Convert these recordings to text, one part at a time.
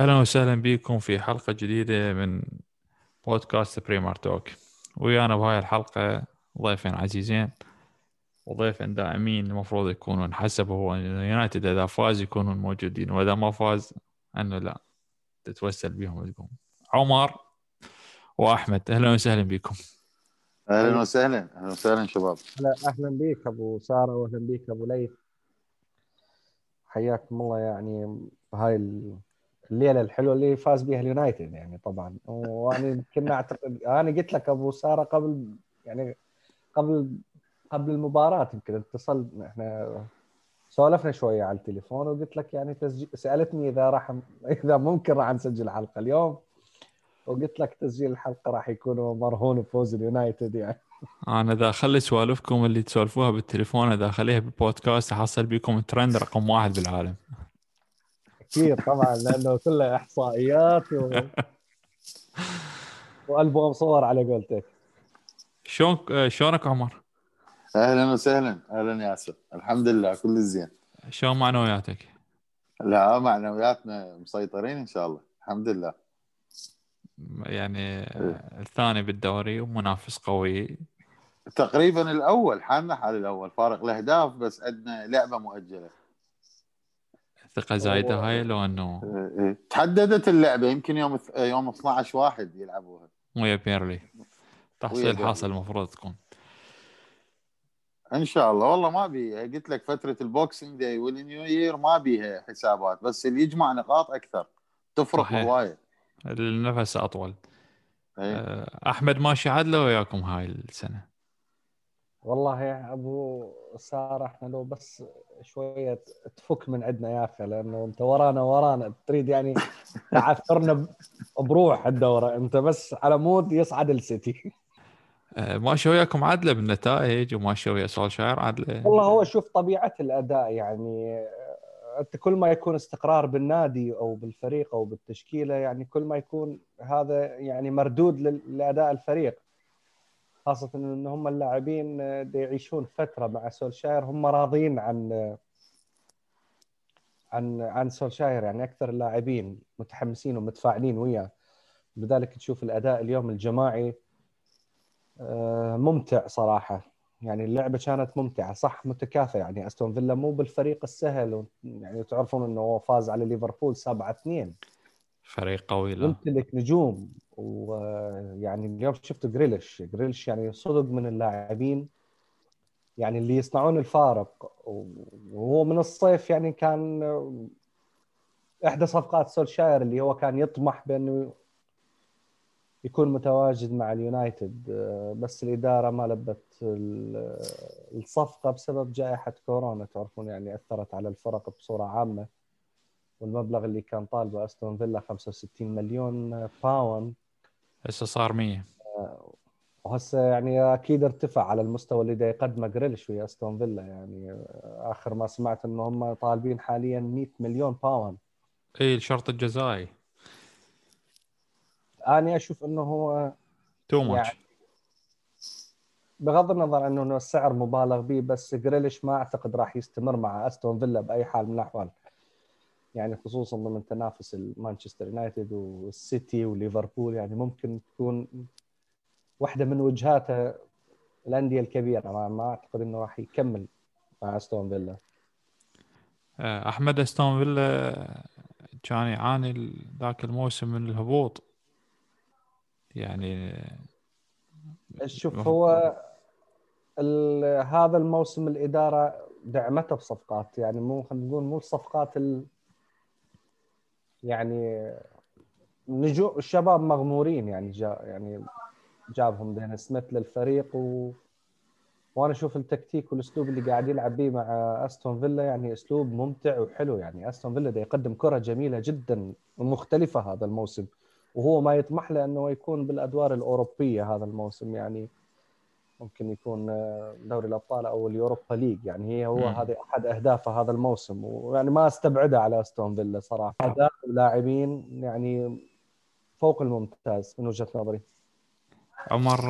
أهلا وسهلا بكم في حلقة جديدة من بودكاست بريمار توك ويانا بهاي الحلقة ضيفين عزيزين وضيفين دائمين المفروض يكونون حسب هو يونايتد إذا فاز يكونون موجودين وإذا ما فاز أنه لا تتوسل بهم وتقوم. عمر وأحمد أهلا وسهلا بكم. أهلا وسهلا. أهلا وسهلا شباب. هلا أهلا بك أبو سارة واهلا بك أبو ليث. حياكم الله يعني بهاي الليلة الحلوة اللي فاز بها اليونايتد يعني طبعا. وأنا كنا أعتقد أنا قلت لك أبو سارة قبل يعني قبل قبل المباراة يمكن اتصل إحنا سولفنا شوية على التليفون وقلت لك يعني تسجيل سألتني إذا راح إذا ممكن راح نسجل حلقة اليوم. وقلت لك تسجيل الحلقة راح يكون مرهون بفوز اليونايتد يعني. أنا إذا أخلي سوالفكم اللي تسولفوها بالتليفون إذا أخليها بالبودكاست أحصل بكم ترند رقم واحد بالعالم. أكيد طبعا لأنه كله إحصائيات و... وألبوم صور على قولتك. شلون شلونك عمر؟ أهلا وسهلا. أهلا ياسر. الحمد لله كل زين. شلون معنوياتك؟ لا معنوياتنا مسيطرين إن شاء الله. الحمد لله. يعني الثاني بالدوري ومنافس قوي. تقريبا الأول حالنا حال الأول. فارق الأهداف بس عندنا لعبة مؤجلة. ثقة زايدة هاي لو إنه إيه، إيه. تحددت اللعبة يمكن يوم يوم 12 واحد يلعبوها. ويا بيرنلي. تحصيل حاصل المفروض تكون. إن شاء الله. والله ما بي قلت لك فترة ال Boxing Day وال New Year ما بيها حسابات بس اللي يجمع نقاط أكثر. تفرق هوايه النفس أطول. أيه. أحمد ماشي عدله وياكم هاي السنة. والله يا أبو سارة إحنا لو بس شوية تفك من عندنا يا أخي لأنه أنت ورانا ورانا. تريد يعني تعثرنا بروح الدورة. أنت بس على مود يصعد السيتي. آه، ماشي وياكم عدلة بالنتائج وماشي ويا سولشاير عدلة؟ والله هو شوف طبيعة الأداء يعني أنت كل ما يكون استقرار بالنادي أو بالفريق أو بالتشكيلة يعني كل ما يكون هذا يعني مردود لأداء الفريق. خاصة إن هم اللاعبين يعيشون فترة مع سولشاير هم راضين عن عن عن سولشاير يعني أكثر اللاعبين متحمسين ومتفاعلين وياه. لذلك تشوف الأداء اليوم الجماعي آه، ممتع صراحة. يعني اللعبة كانت ممتعة صح؟ متكافئة. يعني أستون فيلا مو بالفريق السهل يعني تعرفون إنه فاز على ليفربول 7 2 فريق قوي لا. يمتلك نجوم. ويعني اليوم شفت جريليش. جريليش يعني صدق من اللاعبين يعني اللي يصنعون الفارق. وهو من الصيف يعني كان إحدى صفقات سولشاير اللي هو كان يطمح بأنه يكون متواجد مع اليونايتد. بس الإدارة ما لبت الصفقة بسبب جائحة كورونا. تعرفون يعني أثرت على الفرق بصورة عامة. والمبلغ اللي كان طالبه أستون فيلا 65 مليون pound هسه صار 100 وهسه يعني أكيد ارتفع على المستوى اللي دا يقدمه جريليش ويا أستون فيلا. يعني آخر ما سمعت إنه هم طالبين حاليا 100 مليون pound اي الشرط الجزائي أنا أشوف إنه هو too much يعني بغض النظر إنه السعر مبالغ به بس جريليش ما أعتقد راح يستمر مع أستون فيلا بأي حال من الأحوال. يعني خصوصا ضمن تنافس مانشستر يونايتد والسيتي وليفربول يعني ممكن تكون واحدة من وجهاته الأندية الكبيرة. ما, ما أعتقد إنه راح يكمل مع أستون فيلا. آه، أحمد أستون فيلا كان يعاني ذاك الموسم من الهبوط. يعني شوف هو هذا الموسم الإدارة دعمته بصفقات. يعني مو خلينا نقول مو الصفقات ال يعني نجوم الشباب مغمورين يعني جا يعني جابهم دين سميث للفريق و... وأنا أشوف التكتيك والاسلوب اللي قاعد يلعب به مع أستون فيلا يعني اسلوب ممتع وحلو يعني أستون فيلا يقدم كرة جميلة جدا ومختلفة هذا الموسم وهو ما يطمح له إنه يكون بالأدوار الأوروبية هذا الموسم يعني ممكن يكون دوري الأبطال أو اليوروبا ليج. يعني هي هو هذا أحد اهدافه هذا الموسم. ويعني ما أستبعده على أستون فيلا صراحة. اداء لاعبين يعني فوق الممتاز من وجهة نظري. عمر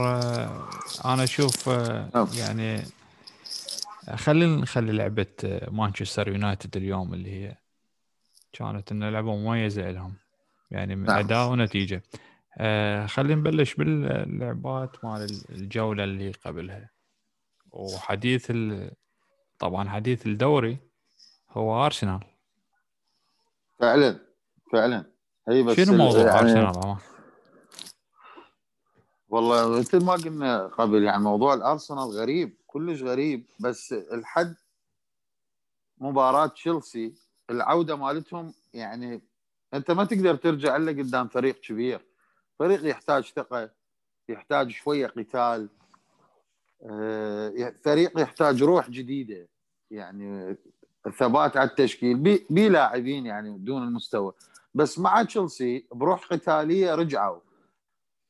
أنا أشوف نعم. يعني خلينا نخلي لعبة مانشستر يونايتد اليوم اللي هي كانت انه لعبه مميزة لهم. يعني من نعم. أداء ونتيجة. آه خلينا نبلش باللعبات مال الجولة اللي قبلها. وحديث ال... طبعا حديث الدوري هو أرسنال. فعلا فعلا. هي بس شنو موضوع يعني أرسنال؟ والله مثل ما قلنا قبل يعني موضوع الأرسنال غريب كلش غريب. بس الحد مباراة تشيلسي العودة مالتهم يعني أنت ما تقدر ترجع إلا قدام فريق كبير. فريق يحتاج ثقة يحتاج شوية قتال آه، فريق يحتاج روح جديدة يعني ثبات على التشكيل بي- بي لاعبين يعني دون المستوى. بس مع تشيلسي بروح قتالية رجعوا.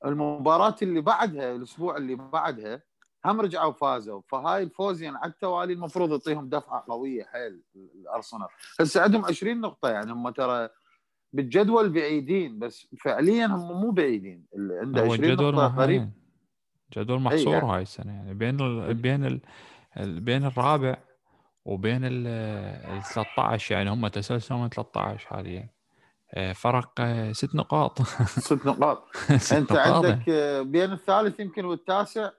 المباراة اللي بعدها الأسبوع اللي بعدها هم رجعوا فازوا. فهاي الفوزين على التوالي المفروض يعطيهم دفعة قوية حيل الأرسنال. هسه عندهم 20 نقطة يعني هم ترى بالجدول بعيدين بس فعليا هم مو بعيدين. اللي عنده هو 20 الجدول نقطة قريب. هين. جدول محصور يعني. هاي السنة يعني بين ال... بين ال... ال- بين الرابع وبين ال ال 13 يعني هم تسلسل من 13 حاليا. آه، فرق آه، ست نقاط. ست نقاط. ست أنت نقاط عندك آه، بين الثالث يمكن والتاسع.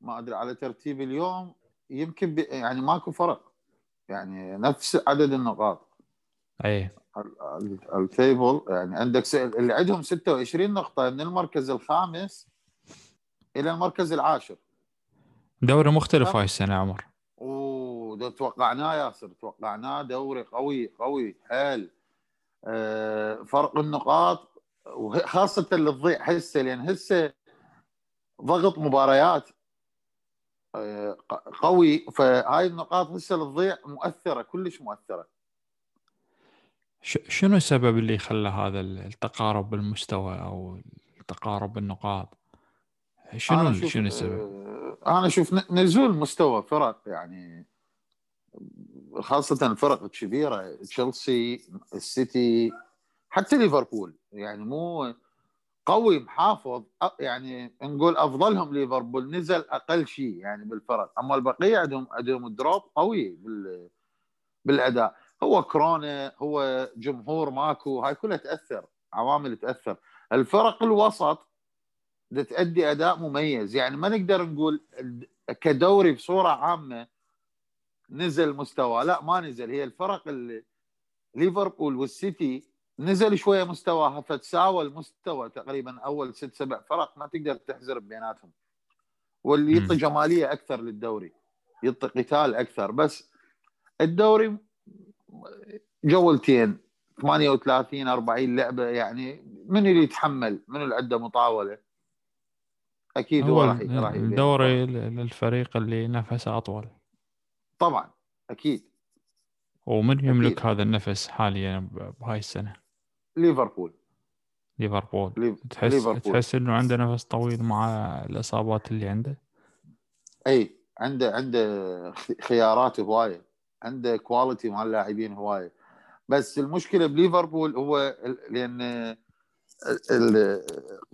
ما أدري على ترتيب اليوم. يمكن يعني ماكو فرق. يعني نفس عدد النقاط. اي التيبل يعني عندك اللي عندهم 26 نقطة من المركز الخامس إلى المركز العاشر. دوري مختلف. هاي السنة عمر. وده توقعناه ياسر توقعناه. دوري قوي قوي حيل. آه، فرق النقاط وه- خاصة اللي تضيع هسه لأن هسه ضغط مباريات آه، قوي. فهاي النقاط هسه اللي تضيع مؤثرة كلش مؤثرة. شنو السبب اللي خلى هذا التقارب بالمستوى أو التقارب بالنقاط؟ شنو شنو السبب؟ آه، أنا أشوف نزول مستوى فرق يعني خاصة الفرق الكبيرة تشيلسي السيتي حتى ليفربول. يعني مو قوي محافظ يعني نقول أفضلهم ليفربول نزل أقل شيء يعني بالفرق. أما البقية عندهم عندهم دروب قوي بال بالأداء. هو كورونا هو جمهور ماكو هاي كلها تأثر عوامل تأثر. الفرق الوسط دا تأدي أداء مميز. يعني ما نقدر نقول كدوري بصورة عامة نزل مستوى. لا ما نزل. هي الفرق اللي ليفربول والسيتي نزل شوية مستواها فتساوى المستوى تقريبا أول ست سبع فرق ما تقدر تحزر بيناتهم. واللي يعطي. جمالية أكثر للدوري يعطي قتال أكثر. بس الدوري جولتين 38 40 لعبة يعني من اللي يتحمل؟ من اللي عنده مطاولة؟ أكيد هو راح راح. الدوري للفريق اللي نفسه أطول. طبعا أكيد. ومن يملك أكيد. هذا النفس حاليا بهاي السنة؟ ليفربول. ليفربول. ليف- تحس ليفربول. تحس إنه عنده نفس طويل مع الإصابات اللي عنده؟ أي عنده عنده خيارات هواية. عنده quality مع اللاعبين هواية. بس المشكلة بليفربول هو لأن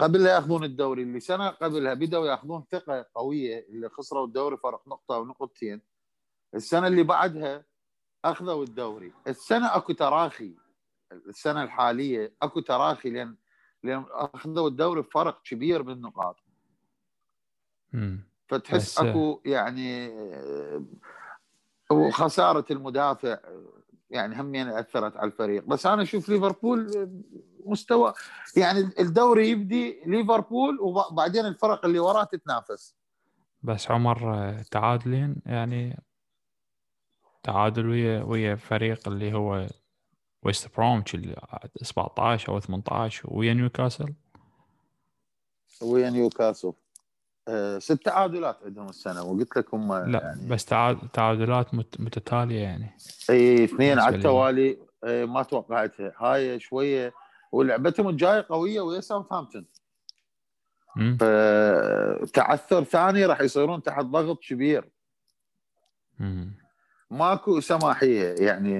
قبل لا يأخذون الدوري اللي سنة قبلها بدأوا يأخذون ثقة قوية اللي خسروا الدوري فرق نقطة أو نقطتين. السنة اللي بعدها أخذوا الدوري. السنة أكو تراخي. السنة الحالية أكو تراخي لأن لأن أخذوا الدوري بفرق كبير بالنقاط مم. فتحس أكو يعني وخسارة المدافع يعني هم يعني أثرت على الفريق. بس أنا أشوف ليفربول مستوى يعني الدوري يبدي ليفربول وبعدين الفرق اللي وراه تتنافس. بس عمر تعادلين يعني تعادل ويا ويا فريق اللي هو ويست برومتش اللي 17 أو 18 ويا نيوكاسل. ويا نيوكاسل. ست تعادلات عندهم السنة وقلت لك هم لا يعني بس تعاد- تعادلات مت- متتالية يعني. إي اثنين على لي. التوالي. آه، ما توقعتها هاي شوية. ولعبتهم الجاية قوية ويا ساوثهامبتون. فتعثر ثاني راح يصيرون تحت ضغط كبير. ماكو سماحية يعني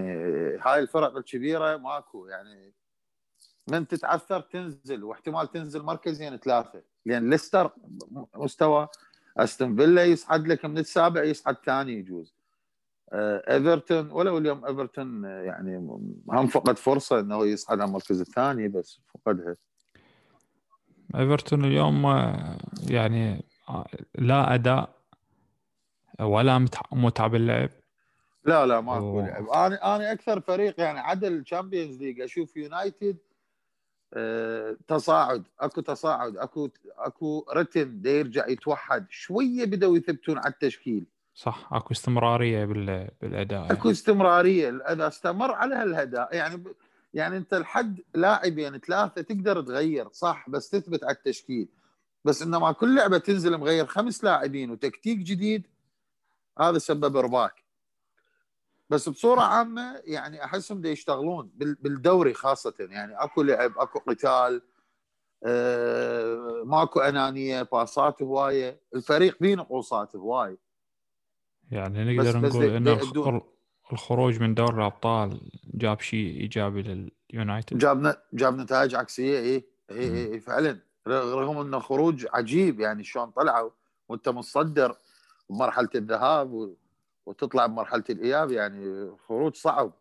هاي الفرق الكبيرة ماكو يعني. من تتعثر تنزل واحتمال تنزل مركزين ثلاثة. لأن ليستر مستوى أستون فيلا يصعد لك من السابع يصعد ثاني يجوز. آه، إيفرتون ولو اليوم إيفرتون آه، يعني هم فقد فرصة إنه يصعد على المركز الثاني بس فقدها. إيفرتون اليوم آه، يعني لا أداء ولا متع- متعه باللعب لا لا أوه. لعب أنا أنا أكثر فريق يعني عدا ال Champions League أشوف يونايتد تصاعد أكو تصاعد أكو أكو رتم دا يرجع يتوحد شوية بدأوا يثبتون على التشكيل. صح أكو استمرارية بال... بالأداء. يعني. أكو استمرارية اذا استمر على هالأداء يعني ب... يعني أنت لحد لاعبين ثلاثة تقدر تغير صح بس تثبت على التشكيل. بس إنما كل لعبة تنزل مغير خمس لاعبين وتكتيك جديد هذا سبب إرباك. بس بصورة عامة يعني أحسهم دا يشتغلون بال- بالدوري خاصة. يعني أكو لعب أكو قتال آه، ماكو أنانية باصات هواية. الفريق بيه نقوصات هواي يعني بس- نقدر بس نقول دي- ان. الخروج من دوري الأبطال جاب شيء إيجابي لليونايتد. جاب جاب نتائج عكسية. اي اي. اي فعلا. رغم إنه خروج عجيب يعني شلون طلعوا وأنت متصدر بمرحله الذهاب و... وتطلع بمرحلة الإياب يعني خروج صعب.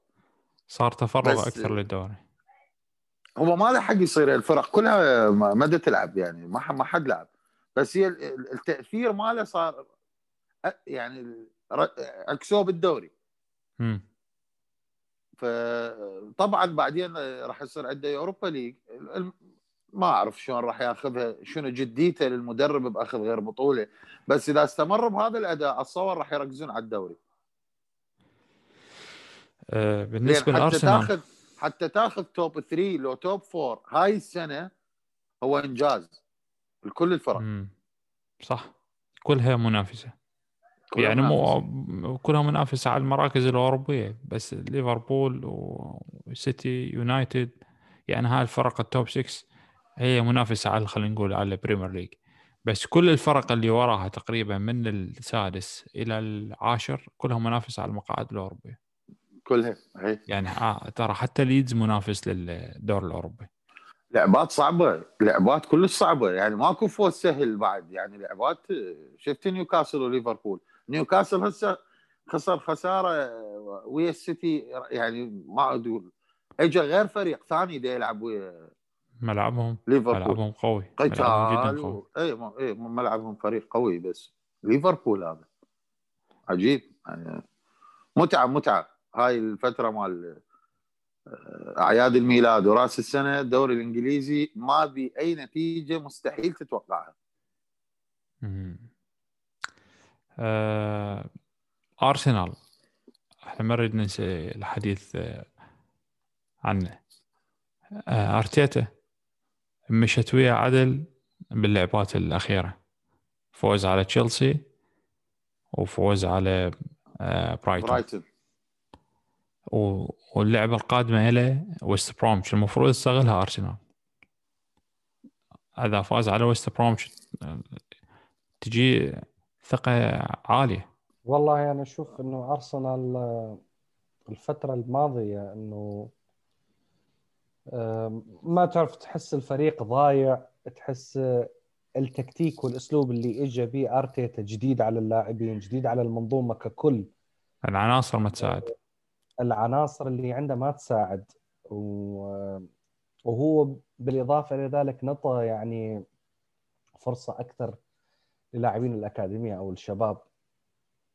صار تفرغ أكثر للدوري. هو ما له حق يصير الفرق كلها ما تلعب يعني ما ما حد لعب. بس هي ال- ال- التأثير ماله صار يعني عكسوه بالدوري. مم. فطبعا بعدين راح يصير عنده يوروبا ليج ما أعرف شلون راح ياخذها شنو جديته للمدرب بأخذ غير بطولة. بس إذا استمر بهذا الأداء أتصور راح يركزون على الدوري. آه بالنسبة حتى لأرسنال. تاخذ حتى تاخذ توب 3 لو توب 4 هاي السنة هو إنجاز لكل الفرق. مم. صح. كلها منافسة. كلها يعني منافسة. مو كلها منافسة على المراكز الأوروبية. بس ليفربول وسيتي يونايتد يعني هاي الفرق ال top 6 هي منافسة على خلينا نقول على ال Premier League بس كل الفرق اللي وراها تقريبا من السادس إلى العاشر كلها منافسة على المقاعد الأوروبية. كلها هي يعني آه ترى حتى ليدز منافس للدور الأوروبي. لعبات صعبة لعبات كلش صعبه يعني ماكو فوز سهل بعد. يعني لعبات شفت نيوكاسل وليفربول. نيوكاسل هسه خسر خسارة ويا السيتي يعني ما أقول اجى غير فريق ثاني دا يلعب ويا ملعبهم ليفربول. ملعبهم قوي ملعبهم قتال جدا قوي. اي. اي ملعبهم فريق قوي بس. ليفربول هذا. عجيب. يعني متعة متعة. هاي الفترة مال آه، أعياد الميلاد وراس السنة الدوري الإنجليزي ما بي أي نتيجة مستحيل تتوقعها. آه، أرسنال. إحنا ما نريد ننسى الحديث آه، عنه. آه، أرتيتا. مشت وياه عدل باللعبات الأخيرة. فوز على تشيلسي وفوز على آه، برايتون. برايتون. و- واللعبة القادمة له ويست برومش. المفروض يستغلها أرسنال. إذا فاز على ويست برومش تجي ثقة عالية. والله أنا أشوف إنه أرسنال آه، الفترة الماضية إنه ما تعرف تحس الفريق ضايع تحس التكتيك والأسلوب اللي اجى به أرتيتا جديد على اللاعبين جديد على المنظومة ككل. العناصر ما تساعد. العناصر اللي عنده ما تساعد. وهو بالإضافة إلى ذلك نطى يعني فرصة أكثر للاعبين الأكاديمية أو الشباب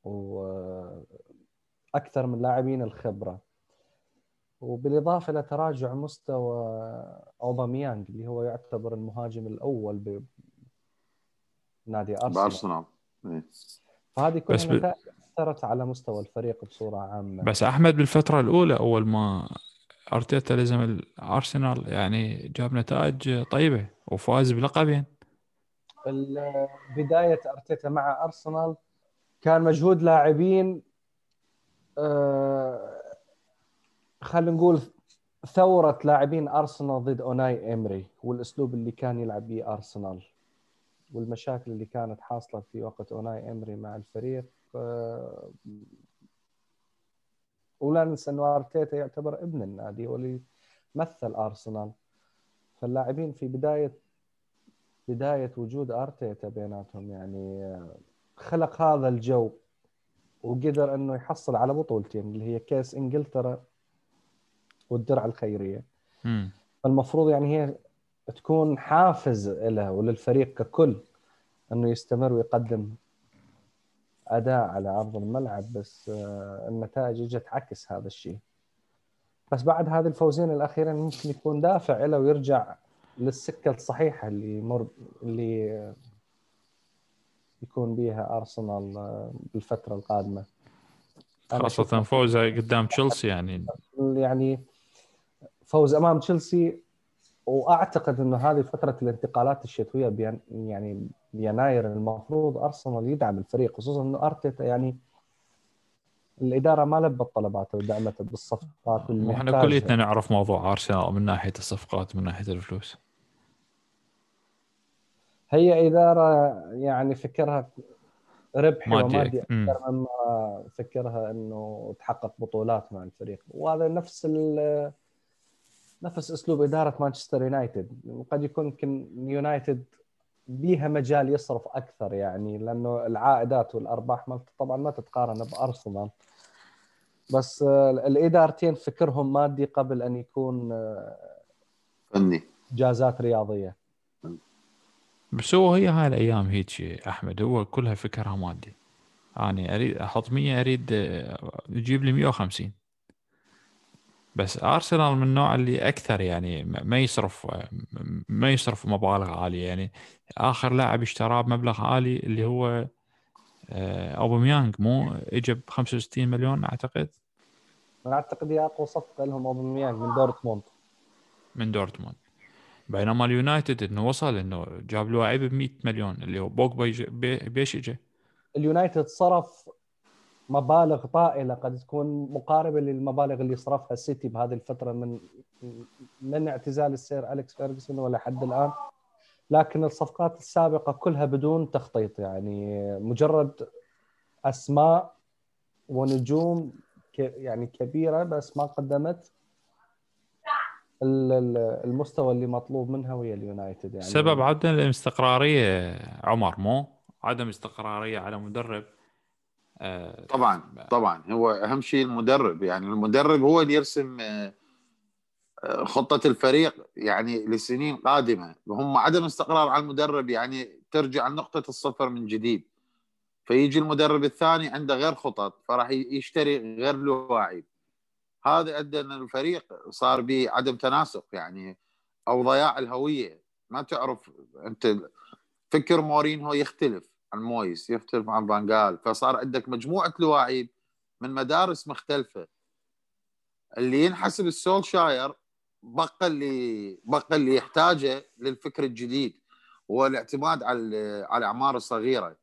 وأكثر من لاعبين الخبرة. وبالإضافة إلى تراجع مستوى أوباميانج اللي هو يعتبر المهاجم الأول بنادي أرسنال. بأرسنال. إيه. فهذه بس كلها ب- نتائج أثرت على مستوى الفريق بصورة عامة. بس أحمد بالفترة الأولى أول ما أرتيتا لزم الأرسنال يعني جاب نتائج طيبة وفاز بلقبين. بداية أرتيتا مع أرسنال كان مجهود لاعبين آه، خلينا نقول ثورة لاعبين أرسنال ضد أوناي إمري والأسلوب اللي كان يلعب به أرسنال والمشاكل اللي كانت حاصلة في وقت أوناي إمري مع الفريق آه، ولا ننسى إنه أرتيتا يعتبر ابن النادي واللي مثل أرسنال. فاللاعبين في بدايه بداية وجود أرتيتا بيناتهم يعني آه، خلق هذا الجو وقدر إنه يحصل على بطولتين اللي هي كاس إنجلترا والدرع الخيرية. مم. فالمفروض يعني هي تكون حافز له وللفريق ككل أنه يستمر ويقدم أداء على أرض الملعب بس آه، النتائج إجت عكس هذا الشيء. بس بعد هذه الفوزين الأخيرين ممكن يكون دافع له ويرجع للسكة الصحيحة اللي يمر اللي آه، يكون بها أرسنال آه، بالفترة القادمة. أشوف- فوزه قدام تشيلسي يعني. يعني فوز أمام تشيلسي وأعتقد إنه هذه فترة الانتقالات الشتوية بين يعني بيناير المفروض أرسنال يدعم الفريق خصوصا إنه أرتيتا يعني الإدارة ما لبت طلباته ودعمته بالصفقات اللي محتاجها. كليتنا نعرف موضوع أرسنال من ناحية الصفقات من ناحية الفلوس هي إدارة يعني فكرها ربحي مادي ومادي. أكثر مما فكرها إنه تحقق بطولات مع الفريق وهذا نفس ال- نفس أسلوب إدارة مانشستر يونايتد. قد يكون يمكن يونايتد بيها مجال يصرف أكثر يعني لأنه العائدات والأرباح ما طبعا ما تتقارن بأرسنال. بس آه، الإدارتين فكرهم مادي قبل أن يكون آه، فني. جازات رياضية. بس هو هي هاي الأيام هيك أحمد هو كلها فكرها مادي. أنا أريد أحط 100 أريد آه، يجيب لي 150 بس أرسنال من النوع اللي أكثر يعني ما يصرف ما يصرف مبالغ عالية. يعني آخر لاعب اشتراه بمبلغ عالي اللي هو آه، أوباميانج. مو اجى ب 65 مليون أعتقد؟ أنا أعتقد هي أقوى صفقة لهم أوباميانج من دورتموند. من دورتموند. بينما اليونايتد إنه وصل إنه جاب له لاعب ب 100 مليون اللي هو بوجبا بيش اجى اليونايتد صرف مبالغ طائلة قد تكون مقاربة للمبالغ اللي صرفها السيتي بهذه الفترة من من اعتزال السير أليكس فيرجسون ولحد الآن. لكن الصفقات السابقة كلها بدون تخطيط يعني مجرد أسماء ونجوم يعني كبيرة بس ما قدمت ال- ال- المستوى اللي مطلوب منها ويا اليونايتد يعني. سبب عدم الاستقرارية عمر مو؟ عدم استقرارية على مدرب. طبعا طبعا. هو أهم شيء المدرب. يعني المدرب هو اللي يرسم آه، آه، خطة الفريق يعني لسنين قادمة. هم عدم استقرار على المدرب يعني ترجع لنقطة الصفر من جديد. فيجي المدرب الثاني عنده غير خطط فراح يشتري غير لاعب هذا ادى إن الفريق صار به عدم تناسق يعني أو ضياع الهوية. ما تعرف أنت فكر مورينهو يختلف. عن مويس يختلف عن فانجال فصار عندك مجموعة لواعيب من مدارس مختلفة. اللي ينحسب السولشاير بقى اللي بقى اللي يحتاجه للفكر الجديد هو الاعتماد على على الأعمار الصغيرة.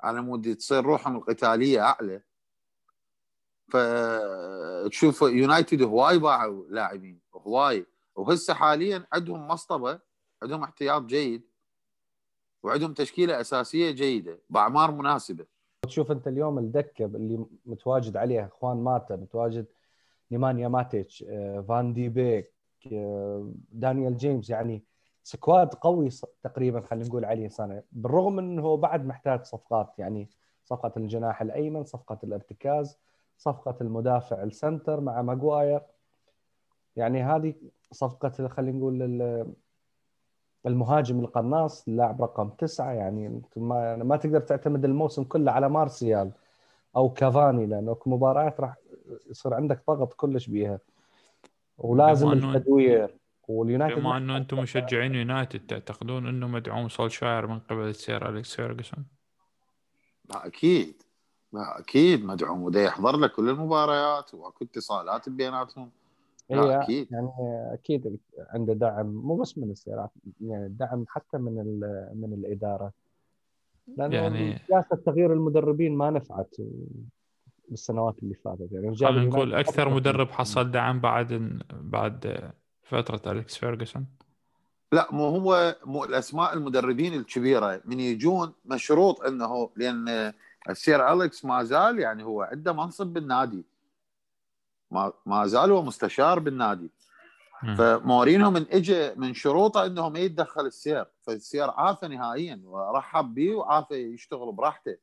على مود تصير روحهم القتالية أعلى. فتشوف يونايتد هواي باعوا لاعبين هواي. وهسه حاليا عندهم مصطبة عندهم احتياط جيد. وعندهم تشكيلة أساسية جيدة بأعمار مناسبة. تشوف أنت اليوم الدكة اللي متواجد عليها خوان ماتا متواجد نيمانيا ماتيتش آه، فان دي بيك آه، دانيال جيمس يعني squad قوي تقريبا خلينا نقول عليه سنة. بالرغم إنه بعد محتاج صفقات يعني صفقة الجناح الأيمن صفقة الارتكاز صفقة المدافع ال center مع ماجواير يعني هذه صفقة خلينا نقول المهاجم القناص اللاعب رقم تسعة. يعني أنت ما ما تقدر تعتمد الموسم كله على مارسيال أو كافاني لأنه مباريات راح يصير عندك ضغط كلش بيها. ولازم التدوير. واليونايتد بما ما- أنه أنتم مشجعين يونايتد تعتقدون أنه مدعوم سولشاير من قبل السير أليكس فيرجسون لا أكيد. لا أكيد مدعوم وده يحضر له كل المباريات وأكو اتصالات بيناتهم. هي أكيد. يعني أكيد عنده دعم مو بس من السير يعني دعم حتى من ال- من الإدارة. لأنه يعني- يعني سياسة تغيير المدربين ما نفعت بالسنوات اللي فاتت. يعني خلينا نقول أكثر. مدرب حصل دعم بعد بعد فترة أليكس فيرجسون لا مو هو مو الأسماء المدربين الكبيرة. من يجون مشروط إنه لأن السير أليكس ما زال يعني هو عنده منصب بالنادي. ما ما زال هو مستشار بالنادي. فمورينو من اجى من شروطه انه ما يتدخل السير. فالسير عافى نهائيا ورحب به وعافى يشتغل براحته.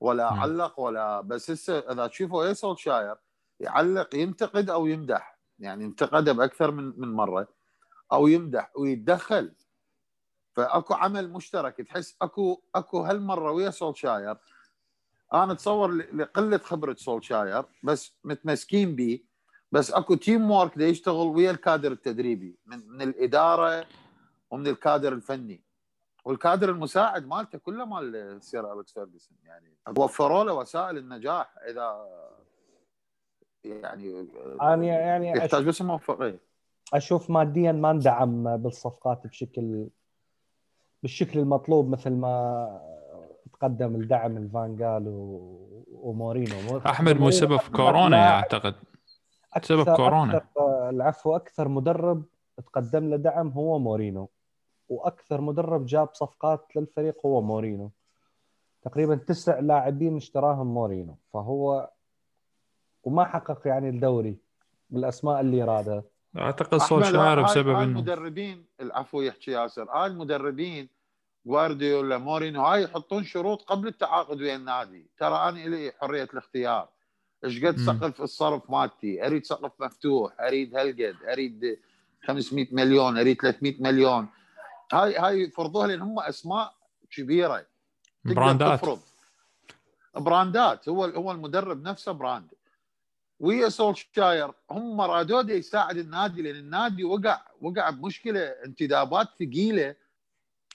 ولا مم. علق ولا بس هسه إذا تشوفوا اي سولشاير يعلق ينتقد أو يمدح. يعني انتقده بأكثر من من مرة. أو يمدح ويتدخل. فأكو عمل مشترك. تحس أكو أكو هالمرة ويا سولشاير أنا أتصور لقلة خبرة سولشاير بس متمسكين به بس أكو teamwork دا يشتغل ويا الكادر التدريبي من, من الإدارة ومن الكادر الفني. والكادر المساعد مالته كله مال السير أليكس فيرجسون يعني وفروا له وسائل النجاح إذا يعني أنا يعني يحتاج بس موفقيه أشوف ماديا ما اندعم بالصفقات بشكل بالشكل المطلوب مثل ما تقدم الدعم لفان خال و... ومورينو. أحمد مو مورينو سبب كورونا أعتقد. أكثر سبب كورونا. أكثر العفو أكثر مدرب تقدم له دعم هو مورينو. وأكثر مدرب جاب صفقات للفريق هو مورينو. تقريبا تسع لاعبين اشتراهم مورينو. فهو وما حقق يعني الدوري بالأسماء اللي رادها أعتقد سولشاير هاي- بسبب هاي انه المدربين العفو يحكي ياسر هاي المدربين جوارديولا مورينو هاي يحطون شروط قبل التعاقد ويا النادي. ترى أنا لي حرية الاختيار. إيش قد. سقف الصرف مالتي؟ أريد سقف مفتوح أريد هالقد أريد 500 مليون أريد 300 مليون. هاي هاي يفرضوها لأن هم أسماء كبيرة. براندات. تفرض. براندات. هو هو المدرب نفسه brand. ويا سولشاير هم رادوا دا يساعد النادي لأن النادي وقع وقع بمشكلة انتدابات ثقيلة.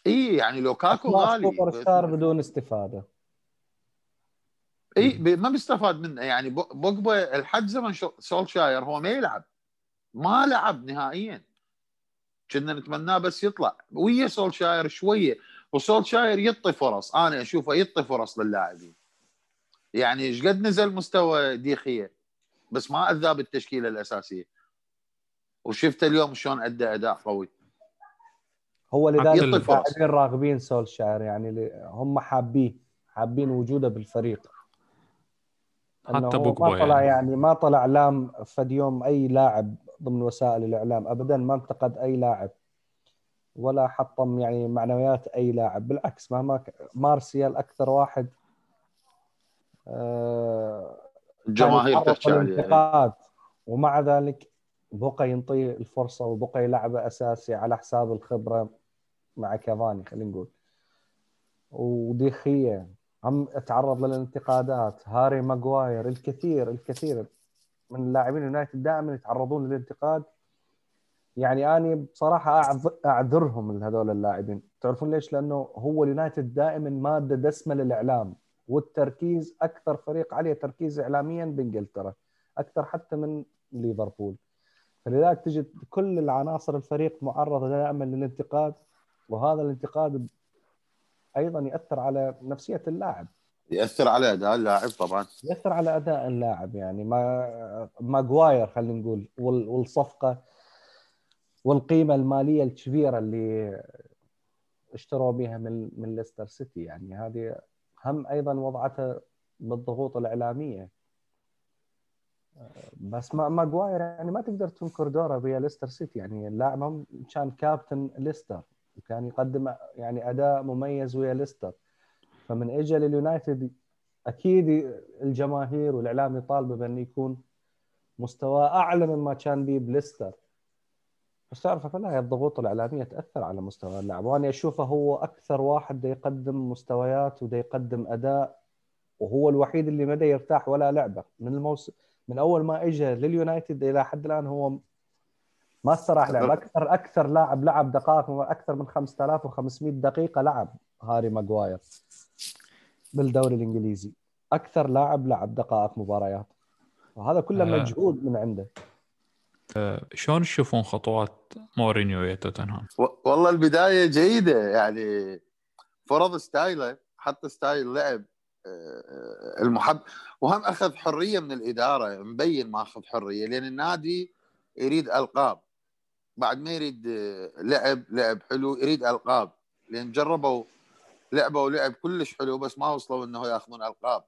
إي يعني لوكاكو غالي سوبر ستار بدون استفادة. إي ما بيستفاد منه. يعني بوجبا لحد زمن سولشاير هو ما يلعب. ما لعب نهائيا. كنا نتمناه بس يطلع. ويا سولشاير شوية. وسولشاير يعطي فرص. أنا أشوفه يعطي فرص للاعبين. يعني إيش قد نزل مستوى ديخية؟ بس ما اذى بالتشكيله الأساسية. وشفت اليوم شلون أدى أداء قوي. هو لذلك. اللاعبين راغبين سولشاير يعني هم حابين حابين وجوده بالفريق. حتى بوجبا ما طلع يعني. يعني ما طلع لام فد يوم أي لاعب ضمن وسائل الإعلام ابدا ما انتقد أي لاعب ولا حطم يعني معنويات أي لاعب. بالعكس مهما ك- مارسيال أكثر واحد آه، الجماهير تحكي عليه للانتقاد. ومع ذلك بقى ينطي الفرصة وبقى يلعبه أساسي على حساب الخبرة. مع كافاني خلينا نقول. ودي خيا هم تعرض للانتقادات. هاري ماجواير الكثير الكثير من لاعبين اليونايتد دائما يتعرضون للانتقاد. يعني أني بصراحة أعذرهم لهذول اللاعبين. تعرفون ليش؟ لأنه هو اليونايتد دائما مادة دسمة للإعلام والتركيز أكثر فريق عليه تركيز اعلاميا بإنجلترا أكثر حتى من ليفربول. فلذلك تجد كل العناصر الفريق معرضة دائما للانتقاد. وهذا الانتقاد أيضا يأثر على نفسية اللاعب. يأثر على أداء اللاعب طبعا. يأثر على أداء اللاعب يعني ما ماجواير خلينا نقول وال- والصفقة والقيمة المالية الكبيرة اللي اشتروا بها من من ليستر سيتي. يعني هذه هم أيضا وضعته بالضغوط الإعلامية. بس ما ماجواير يعني ما تقدر تنكر دوره ويا ليستر سيتي. يعني اللاعب كان كابتن ليستر وكان يقدم يعني أداء مميز ويا ليستر. فمن اجى لليونايتد أكيد الجماهير والإعلام يطالبه بانه يكون مستواه أعلى مما كان به بليستر. بس تعرف فلا الضغوط الإعلامية تأثر على مستوى اللاعب وأنا أشوفه هو أكثر واحد دا يقدم مستويات ودا يقدم أداء وهو الوحيد اللي ما يرتاح ولا لعبة. من الموسم من أول ما اجى لليونايتد إلى حد الآن هو ما استراح لعب. أكثر أكثر لاعب لعب دقائق أكثر من 5500 دقيقة لعب هاري ماجواير بالدوري الإنجليزي. أكثر لاعب لعب دقائق مباريات. وهذا كله آه. مجهود من عنده. شلون تشوفون خطوات مورينيو ويا توتنهام؟ والله البداية جيدة يعني فرض style ه حط style لعب آه، المحب وهم أخذ حرية من الإدارة مبين ما أخذ حرية لأن النادي يريد ألقاب. بعد ما يريد آه، لعب لعب حلو يريد ألقاب. لأن جربوا لعبه ولعب كلش حلو بس ما وصلوا إنه ياخذون ألقاب.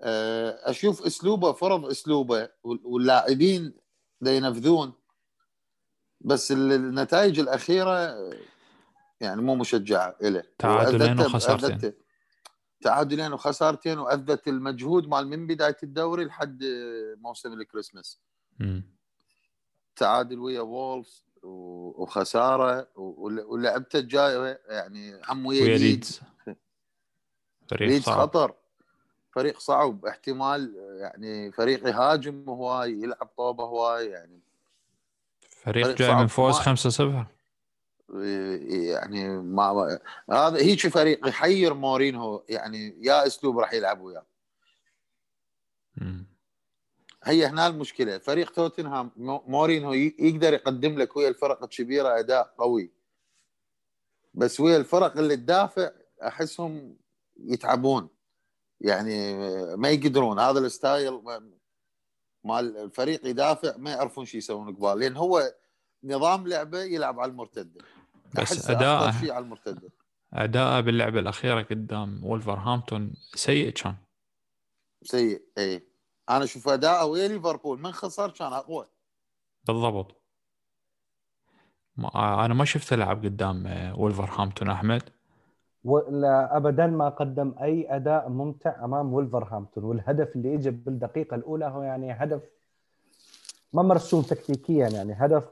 آه، أشوف أسلوبه فرض أسلوبه وال- واللاعبين ينفذون. بس ال- النتائج الأخيرة آه، يعني مو مشجعة له تعادلين وخسارتين. تعادلين وخسارتين وأثبت المجهود مال من بداية الدوري لحد موسم الكريسماس. تعادل ويا وولفز و- وخسارة ولعبته الجايه يعني هم ويا ويا ليدز. فريق ليدز صعب. خطر. فريق صعب. احتمال يعني فريق يهاجم هواي يلعب طوبه هواي يعني فريق فريق جاي. من فوز ما- 5-0 يعني ما هذا هيك فريق يحير مورينهو. يعني يا أسلوب راح يلعب وياه. هي هنا المشكلة. فريق توتنهام مو- مورينهو ي- يقدر يقدم لك ويا الفرق الكبيرة أداء قوي. بس ويا الفرق اللي تدافع أحسهم يتعبون. يعني ما يقدرون. هذا الستايل ما- مال الفريق يدافع ما يعرفون شو يسوون قبال. لأن هو نظام لعبة يلعب على المرتدة. بس أخطر شيء على المرتدة. اداءه باللعبة الأخيرة قدام ولفرهامبتون سيء كان. سيء اي أنا أشوف اداءه ويا ليفربول من خسر كان أقوى. بالضبط. ما أنا ما شفته لعب قدام آه، ولفرهامبتون أحمد. ولا ابدا ما قدم أي أداء ممتع أمام ولفرهامبتون والهدف اللي اجى بالدقيقة الأولى هو يعني هدف ما مرسوم تكتيكيا يعني هدف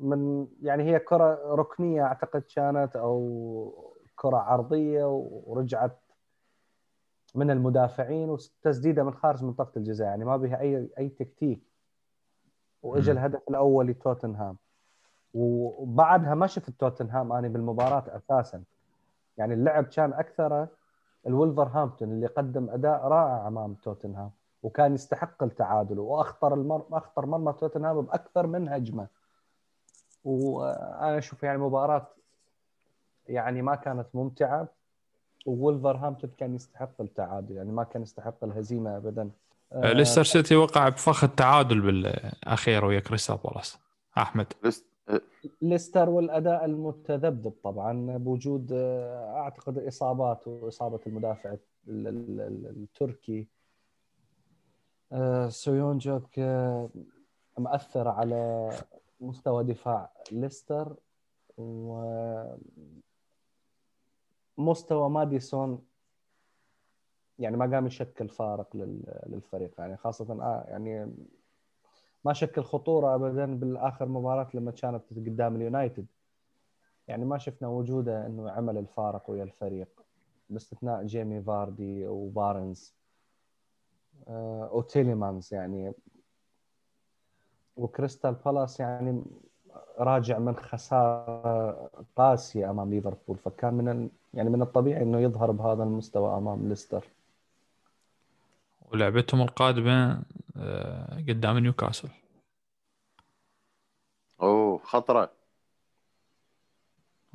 من يعني هي كرة ركنية أعتقد كانت أو كرة عرضية ورجعت من المدافعين وتسديده من خارج منطقه الجزاء. يعني ما بها اي أي تكتيك. واجى. الهدف الأول لتوتنهام. وبعدها ما شفت توتنهام أنا بالمباراة أساسا. يعني اللعب كان أكثر الولفرهامبتون اللي قدم أداء رائع أمام توتنهام. وكان يستحق التعادل. وأخطر المر... أخطر مرمى توتنهام بأكثر من هجمة. وأنا أشوف يعني مباراة يعني ما كانت ممتعة. وولفرهامبتون كان يستحق التعادل يعني ما كان يستحق الهزيمة ابدا. آه، ليستر سيتي وقع بفخ التعادل بالأخير ويا كريستال بالاس. أحمد. لست- ليستر والأداء المتذبذب طبعا بوجود آه، أعتقد الاصابات وإصابة المدافع ال- ال- ال- التركي. آه، سويونجوك آه، مأثر على مستوى دفاع ليستر ومستوى ماديسون يعني ما قام يشكل فارق لل- للفريق. يعني خاصة آه يعني ما شكل خطورة أبدا بالآخر مباراة لما كانت قدام اليونايتد. يعني ما شفنا وجوده أنه عمل الفارق ويا الفريق باستثناء جيمي فاردي وبارنز آه، وتيليمانز يعني. وكريستال بالاس يعني راجع من خسارة قاسية أمام ليفربول. فكان من. يعني من الطبيعي أنه يظهر بهذا المستوى أمام ليستر. ولعبتهم القادمة آه، قدام نيوكاسل. أوه خطرة.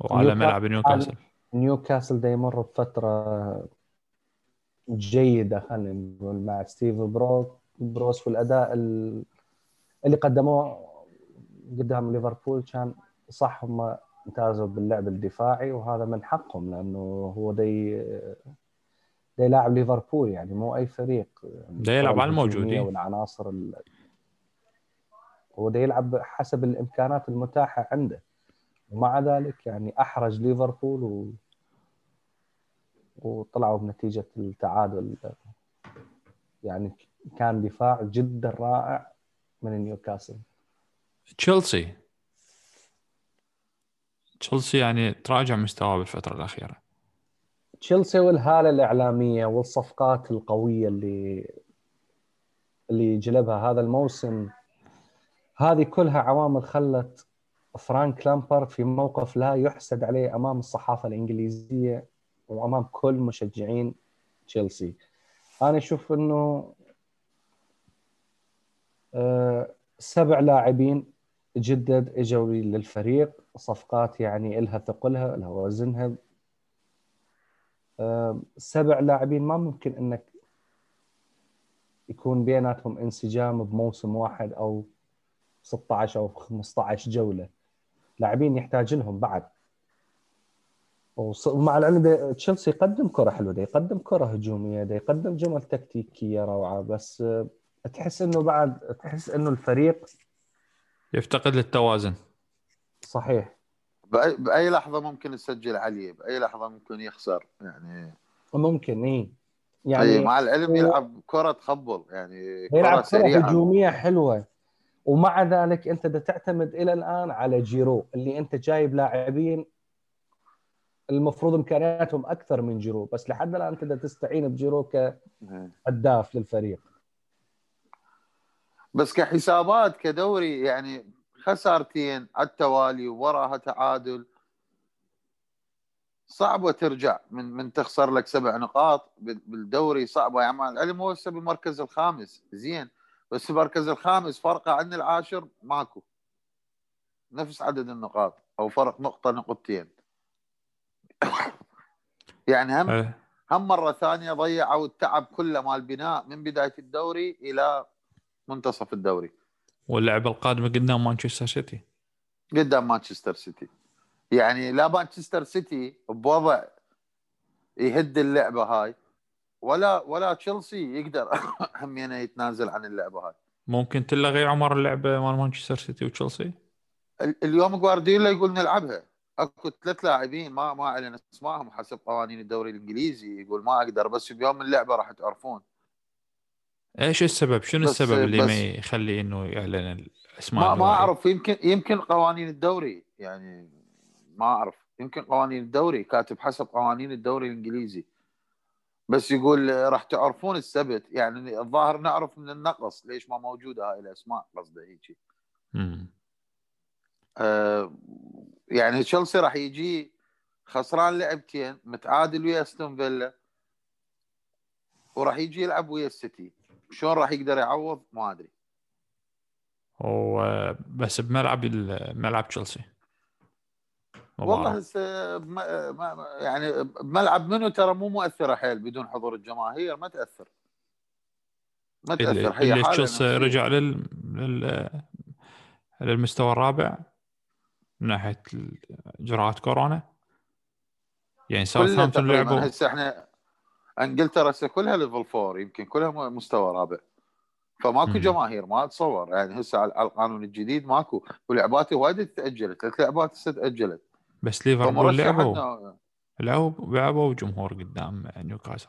وعلى ملعب نيوكاسل. نيوكاسل دا يمر بفترة جيدة خلينا نقول مع ستيف برو بروس والأداء ال- اللي قدموه قدام ليفربول كان صح هم امتازوا باللعب الدفاعي وهذا من حقهم لأنه هو دي دا يلاعب ليفربول يعني مو أي فريق. دا يلعب على الموجودين. والعناصر ال... هو دا يلعب حسب الإمكانات المتاحة عنده. ومع ذلك يعني أحرج ليفربول و... وطلعوا بنتيجة التعادل. يعني كان دفاع جدا رائع من نيوكاسل. تشيلسي. تشيلسي يعني تراجع مستواه بالفترة الأخيرة. تشيلسي والهالة الإعلامية والصفقات القوية اللي اللي جلبها هذا الموسم هذه كلها عوامل خلت فرانك لامبارد في موقف لا يحسد عليه أمام الصحافة الإنجليزية وأمام كل مشجعين تشيلسي. أنا أشوف إنه آه، سبع لاعبين جدد إجوا للفريق. صفقات يعني لها ثقلها لها وزنها. سبع لاعبين ما ممكن إنك يكون بيناتهم انسجام بموسم واحد أو 16 أو 15 جولة. لاعبين يحتاج لهم بعد. ومع العلم تشيلسي يقدم كرة حلوة ده يقدم كرة هجومية ده يقدم جمل تكتيكية روعة بس تحس إنه بعد تحس إنه الفريق يفتقد للتوازن. صحيح. بأي, بأي لحظة ممكن يسجل عليه بأي لحظة ممكن يخسر يعني. ممكن اي يعني يعني مع العلم يلعب كرة تخبل يعني يلعب كرة سريعة. هجومية حلوة. ومع ذلك أنت بدك تعتمد إلى الآن على جيرو اللي أنت جايب لاعبين المفروض إمكانياتهم أكثر من جيرو بس لحد الآن انت بدك تستعين بجيرو كهداف للفريق. بس كحسابات كدوري يعني خسارتين على التوالي ووراها تعادل صعبة ترجع. من من تخسر لك سبع نقاط بال- بالدوري صعبة. يعني مع العلم هو هسه بالمركز الخامس. زين. بس المركز الخامس فرقه عن العاشر ماكو. نفس عدد النقاط أو فرق نقطة نقطتين. يعني هم إيه. هم مرة ثانية ضيعوا التعب كله مال البناء من بداية الدوري إلى منتصف الدوري. واللعبة القادمة قدام مانشستر سيتي. قدام مانشستر سيتي. يعني لا مانشستر سيتي بوضع يهد اللعبة هاي ولا ولا تشيلسي يقدر همينه يتنازل عن اللعبة هاي. ممكن تلغي عمر اللعبة مال مانشستر سيتي وتشيلسي؟ ال- اليوم جوارديولا يقول نلعبها. أكو ثلاث لاعبين ما ما اعلن اسمائهم حسب قوانين الدوري الإنجليزي. يقول ما أقدر بس بيوم اللعبة راح تعرفون. إيش السبب؟ شنو بس- السبب اللي ما يخلي إنه يعلن الأسماء ما ما؟ أعرف يمكن يمكن قوانين الدوري يعني ما أعرف يمكن قوانين الدوري كاتب حسب قوانين الدوري الإنجليزي بس يقول راح تعرفون السبت يعني الظاهر نعرف من النقص ليش ما موجودة هاي الأسماء قصده هيك. آه، يعني تشيلسي راح يجي خسران لعبتين متعادل ويا أستون فيلا وراح يجي يلعب ويا السيتي شلون راح يقدر يعوض؟ ما أدري. و بس بملعب ملعب تشيلسي. والله. هسه يعني بملعب منو ترى مو مؤثرة حيل بدون حضور الجماهير ما تأثر. ما تأثر. هي تشيلسي. رجع لل... لل... للمستوى الرابع من ناحية اجراءات كورونا. يعني ساوثهامبتون لعبوا هسه إحنا انجلترا هسه كلها level four يمكن كلها مستوى رابع. فماكو مم. جماهير ما اتصور. يعني هسه على القانون الجديد ماكو. ولعباتي وايد تأجلت ثلاث لعبات هسه تاجلت بس ليفربول لعبوا. لعبوا لعبوا جمهور قدام نيوكاسل.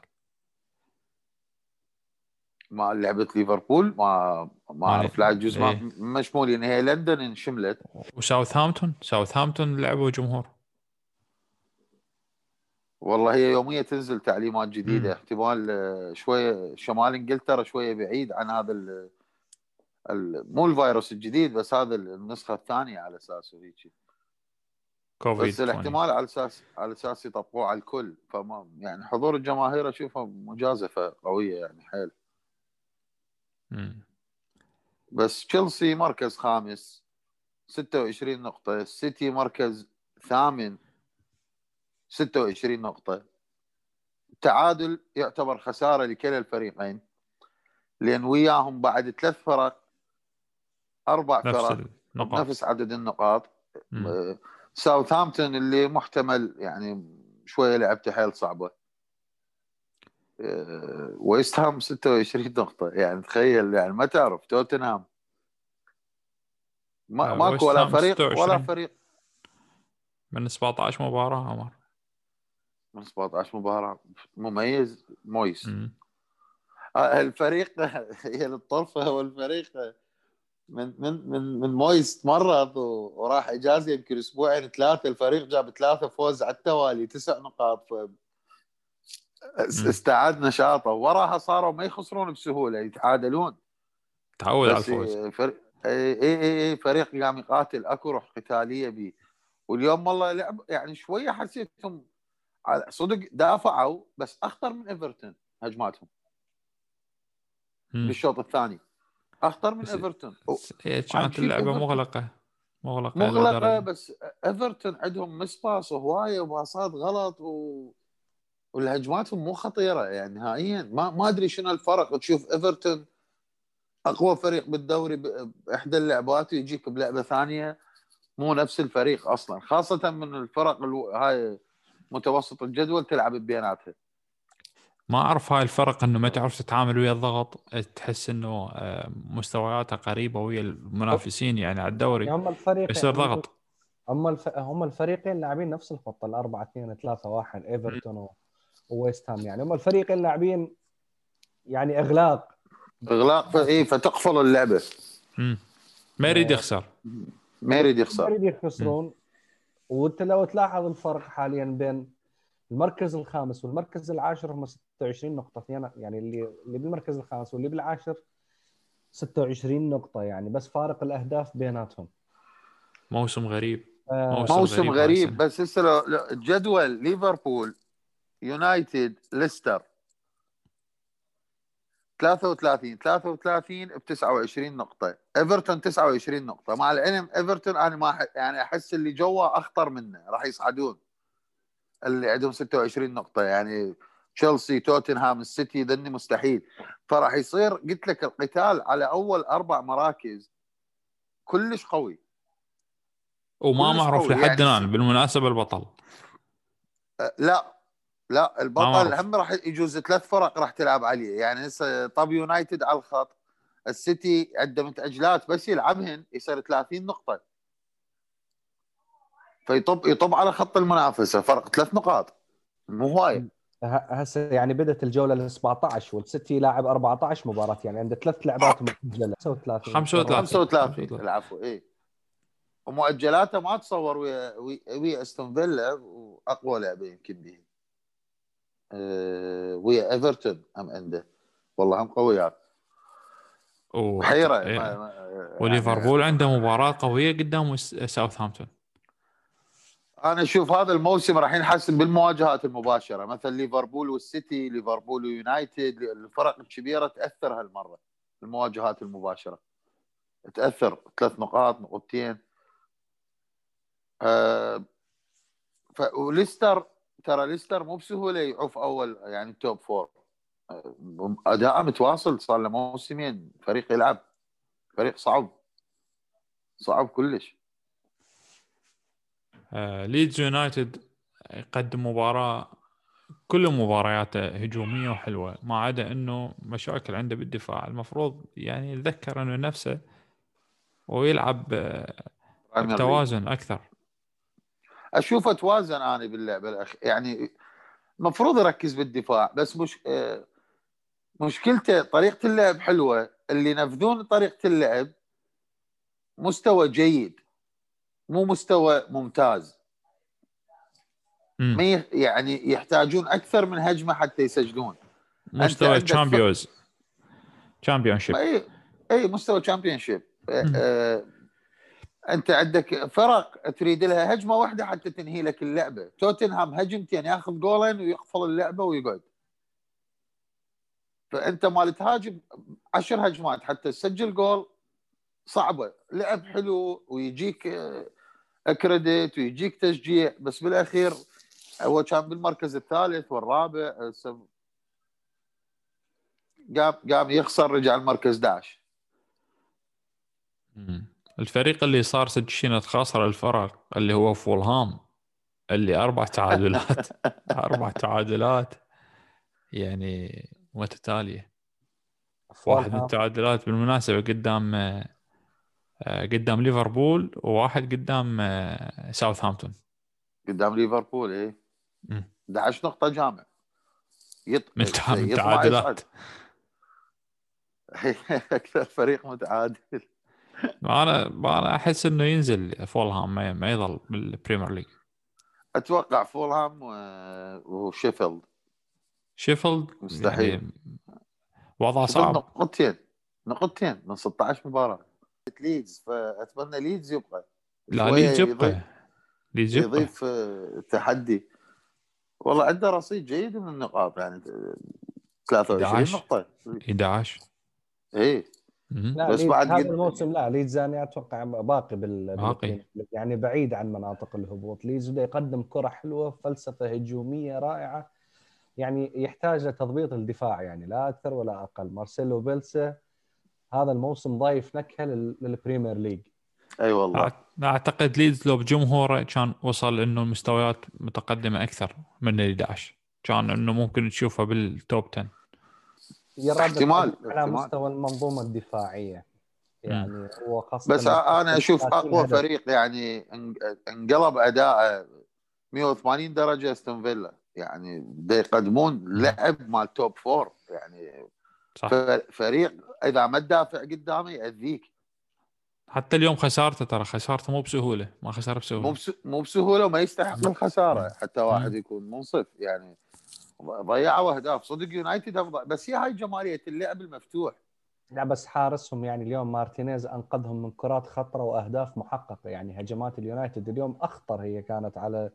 ما لعبه ليفربول ما ما أعرف لا جزء إيه. مشمول يعني هي لندن انشملت. وساوثهامبتون؟ ساوثهامبتون لعبوا جمهور. والله هي يوميا تنزل تعليمات جديدة. احتمال آه، شوية شمال إنجلترا شوية بعيد عن هذا ال مو الفيروس الجديد بس هذا النسخة الثانية على اساسه هيك كوفيد بس الاحتمال على أساس على أساس يطبقوه على الكل فما يعني حضور الجماهير أشوفها مجازفة قوية يعني حيل 20. مم. بس تشيلسي مركز خامس 26 نقطة السيتي مركز ثامن 26 نقطة. التعادل يعتبر خسارة لكلا الفريقين لأن وياهم بعد ثلاث فرق أربع نفس فرق النقاط نفس عدد النقاط. آه، ساوثهامبتون اللي محتمل يعني شوية لعبته حيل صعبة. آه، ويست هام 26 نقطة. يعني تخيل يعني ما تعرف توتنهام. ما آه، ماكو ولا فريق ولا 26. فريق. من 17 مباراة عمر من 17 مباراة. مميز مويس. آه، الفريق هي الطرفة هو الفريق من من من من مويس مرض و- وراح إجازة يمكن أسبوعين ثلاثة الفريق جاب ثلاثة فوز على التوالي تسع نقاط. استعاد نشاطه. وراها صاروا ما يخسرون بسهولة يتعادلون. تعود على الفوز. فريق اي اي اي فريق قام يقاتل. أكو روح قتالية بيه واليوم والله لعب يعني شوية حسيتهم صدق دافعوا بس أخطر من إيفرتون هجماتهم. بالشوط الثاني. أخطر من إيفرتون. عم كانت مغلقة. إلى مغلقة درجة. بس إيفرتون عندهم مسباص وهواية وباصات غلط و... والهجماتهم مو خطيرة. يعني نهائيا ما ما أدري شنو الفرق. تشوف إيفرتون أقوى فريق بالدوري بإحدى اللعبات ويجيك بلعبة ثانية. مو نفس الفريق أصلا. خاصة من الفرق ألو... هاي متوسط الجدول تلعب بيناتها ما أعرف هاي الفرق إنه ما تعرف تتعامل ويا الضغط تحس إنه آه، مستوياتها قريبة ويا المنافسين يعني على الدوري هم الفريقين يصير ضغط. هم الف... هم الفريقين لاعبين نفس الخطه ال 4 2 3 1 إيفرتون و... وويست هام يعني. هم الفريقين لاعبين يعني أغلاق. أغلاق. إيه فتقفل اللعبة. مم. ما يريد يخسر. ما يريد يخسر. يريد يخسرون. وانت لو تلاحظ الفرق حاليا بين المركز الخامس والمركز العاشر هم 26 نقطة يعني اللي اللي بالمركز الخامس واللي بالعاشر 26 نقطة يعني بس فارق الأهداف بيناتهم. موسم غريب. آه، موسم غريب هالسنة. بس هسه لو- لو- جدول ليفربول يونايتد ليستر. 33 33 ب 29 نقطة. إيفرتون 29 نقطة. مع العلم إيفرتون أنا ما أح- يعني أحس اللي جوا أخطر منه. راح يصعدون. اللي عندهم 26 نقطة. يعني تشيلسي توتنهام السيتي ذني مستحيل. فراح يصير قلت لك القتال على أول أربع مراكز كلش قوي. وما معروف. لحد يعني- الآن بالمناسبة البطل. أه، لا. لا البطل. هم راح يجوز ثلاث فرق راح تلعب عليه. يعني هسه طب يونايتد على الخط السيتي عنده متأجلات بس يلعبهن يصير 30 نقطة. فيطب يطب على خط المنافسة فرق ثلاث نقاط. مو هواية. ه- هسه يعني بدت الجولة ال 17 والسيتي لاعب 14 مباراة. يعني عنده ثلاث لعبات مؤجلة 35 35. 35 العفو اي ومؤجلاته ما تصور ويا ويا- أستون فيلا وأقوى لعبه يمكن به ويا إيفرتون هم عنده؟ والله هم قويات حيرة إيه. يعني وليفربول عنده مباراة قوية قدام ساوثهامبتون. أنا أشوف هذا الموسم راح ينحسن بالمواجهات المباشرة. مثلا ليفربول والسيتي ليفربول ويونايتد الفرق الكبيرة تأثر هالمرة المواجهات المباشرة. تأثر ثلاث نقاط نقطتين. ف... وليستر ترى ليستر مو بسهولة يعوف أول يعني top four. آه، أداء متواصل صار له موسمين فريق يلعب. فريق صعب. صعب كلش. آه، ليدز يونايتد يقدم مباراة كل مبارياته هجومية وحلوة ما عدا إنه مشاكل عنده بالدفاع. المفروض يعني يتذكر إنه نفسه ويلعب آه،. بتوازن أكثر. اشوفه توازن أنا باللعبة الأخ... يعني المفروض يركز بالدفاع بس مش مشكلته طريقة اللعب حلوة اللي ينفذون طريقة اللعب مستوى جيد مو مستوى ممتاز. مم. ما يعني يحتاجون أكثر من هجمة حتى يسجلون. مستوى تشامبيونز Championship اي اي مستوى Championship. آه، أنت عندك فرق تريد لها هجمة واحدة حتى تنهي لك اللعبة. توتنهام هجمتين ياخذ جولين ويقفل اللعبة ويقعد فأنت مال تهاجم عشر هجمات حتى تسجل جول صعبة. لعب حلو ويجيك آه، credit ويجيك تشجيع. بس بالأخير هو كان بالمركز الثالث والرابع آه، قام قام يخسر رجع المركز 11 مم. الفريق اللي صار ست سنين الفرق؟ اللي هو فولهام اللي أربع تعادلات. أربع تعادلات. يعني متتالية. واحد من. التعادلات بالمناسبة قدام آه، قدام ليفربول وواحد قدام آه، ساوثهامبتون. قدام ليفربول مم. 11 نقطة جامع يط... من يطمع من يصعد. تعادلات. أكثر فريق متعادل. أنا أنا أحس إنه ينزل فولهام ما ما يظل بالبريمير ليج. أتوقع فولهام. وشيفيلد. شيفيلد؟ مستحيل. يعني وضعه صعب. نقطتين. نقطتين من 16 مباراة. ليدز فأتمنى ليدز يبقى. لا ليدز يبقى. ليدز يبقى. يضيف آه، تحدي. والله عنده رصيد جيد من النقاط يعني 23 11. نقطة. 11 إيه. مم. لا بس بعد هذا الموسم لا ليدز أنا أتوقع باقي بال باقي. يعني بعيد عن مناطق الهبوط. ليدز بده يقدم كرة حلوة فلسفة هجومية رائعة. يعني يحتاج لتضبيط الدفاع يعني لا أكثر ولا أقل. مارسيلو بيلسا هذا الموسم ضايف نكهة لل- للبريمير ليج. أي والله. أعتقد ليدز لو بجمهوره كان وصل إنه المستويات متقدمة أكثر من ال 11 كان إنه ممكن تشوفه بال top 10 يرد احتمال، على احتمال. مستوى المنظومة الدفاعية. يعني هو خاصة بس أنا أشوف 30 أقوى هدف. فريق يعني إن- انقلب اداءه 180 درجة أستون فيلا. يعني دا يقدمون لعب مال top four. يعني صح. فريق إذا ما تدافع قدامه يأذيك. حتى اليوم خسارته ترى خسارته مو بسهولة. ما خسر مو بسهوله بس مو بسهولة وما يستحق الخسارة. حتى واحد يكون منصف. يعني ضيعوا أهداف. صدق يونايتد أفضل. بس هي هاي جمالية اللعب المفتوح. لا بس حارسهم يعني اليوم مارتينيز أنقذهم من كرات خطرة وأهداف محققة. يعني هجمات اليونايتد اليوم أخطر هي كانت على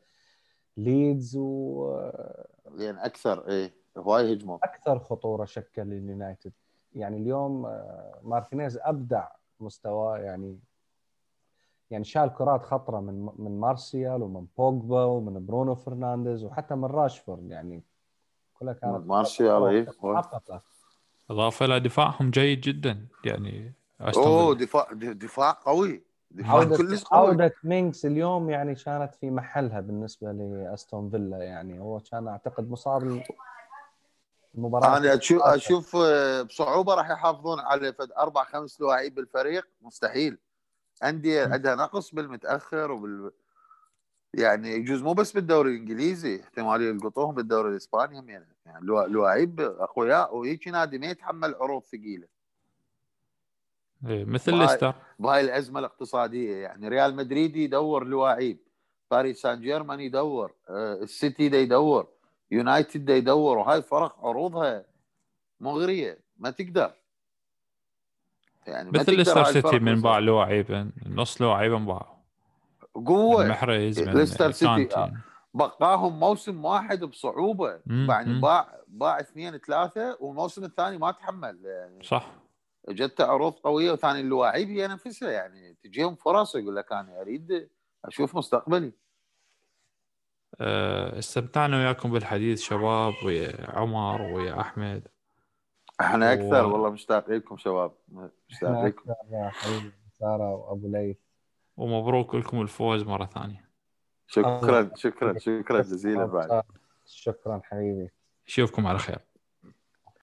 ليدز وأكثر لأن أكثر إيه هواي هجموا خطورة شكل اليونايتد. يعني اليوم آه، مارتينيز أبدع مستواه يعني يعني شال كرات خطرة من من مارسيال ومن بوجبا ومن برونو فرنانديز وحتى من راشفورد. يعني كلها كانت مارسيال إيه محققه إضافة إلى دفاعهم جيد جدا يعني أستون أوه. دفاع دفاع قوي. دفاع عودة كلش قوي عودة مينغز اليوم يعني كانت في محلها بالنسبة لأستون فيلا يعني هو كان أعتقد مصاب المباراة. أنا أشوف أشوف آه، بصعوبة راح يحافظون على فد أربع خمس لواعيب بالفريق مستحيل. أندية عندها نقص بالمتأخر وبال يعني يجوز مو بس بالدوري الإنجليزي احتمال يلقطوهم بالدوري الإسباني هم يعني, يعني لواعيب اقوياء وهيك نادي ما يتحمل عروض ثقيلة. إيه، مثل ليستر. بهاي الأزمة الاقتصادية. يعني ريال مدريد يدور لواعيب. باريس سان جيرمان يدور. آه، السيتي دا يدور. يونايتد دا يدور. وهاي فرق عروضها مغريه ما تقدر. يعني ما مثل ليستر سيتي الفرق من. باع لواعيبا نص لواعيبا باعوا. قوة. محرز ليستر سيتي،. بقاهم موسم واحد بصعوبة. مم، يعني. باع باع اثنين ثلاثة والموسم الثاني ما تحمل. يعني صح. جت عروض قوية وثاني اللاعب هي نفسها يعني تجيهم فرص يقول لك أنا أريد أشوف مستقبلي. أه، استمتعنا وياكم بالحديث شباب ويا عمر ويا احمد إحنا أكثر و- والله مشتاق لكم شباب. مشتاق إحنا لكم يا حبيبي سارة وأبو ليث. ومبروك لكم الفوز مرة ثانية. شكرا شكرا شكرا جزيلا بعد. شكرا حبيبي. أشوفكم على خير.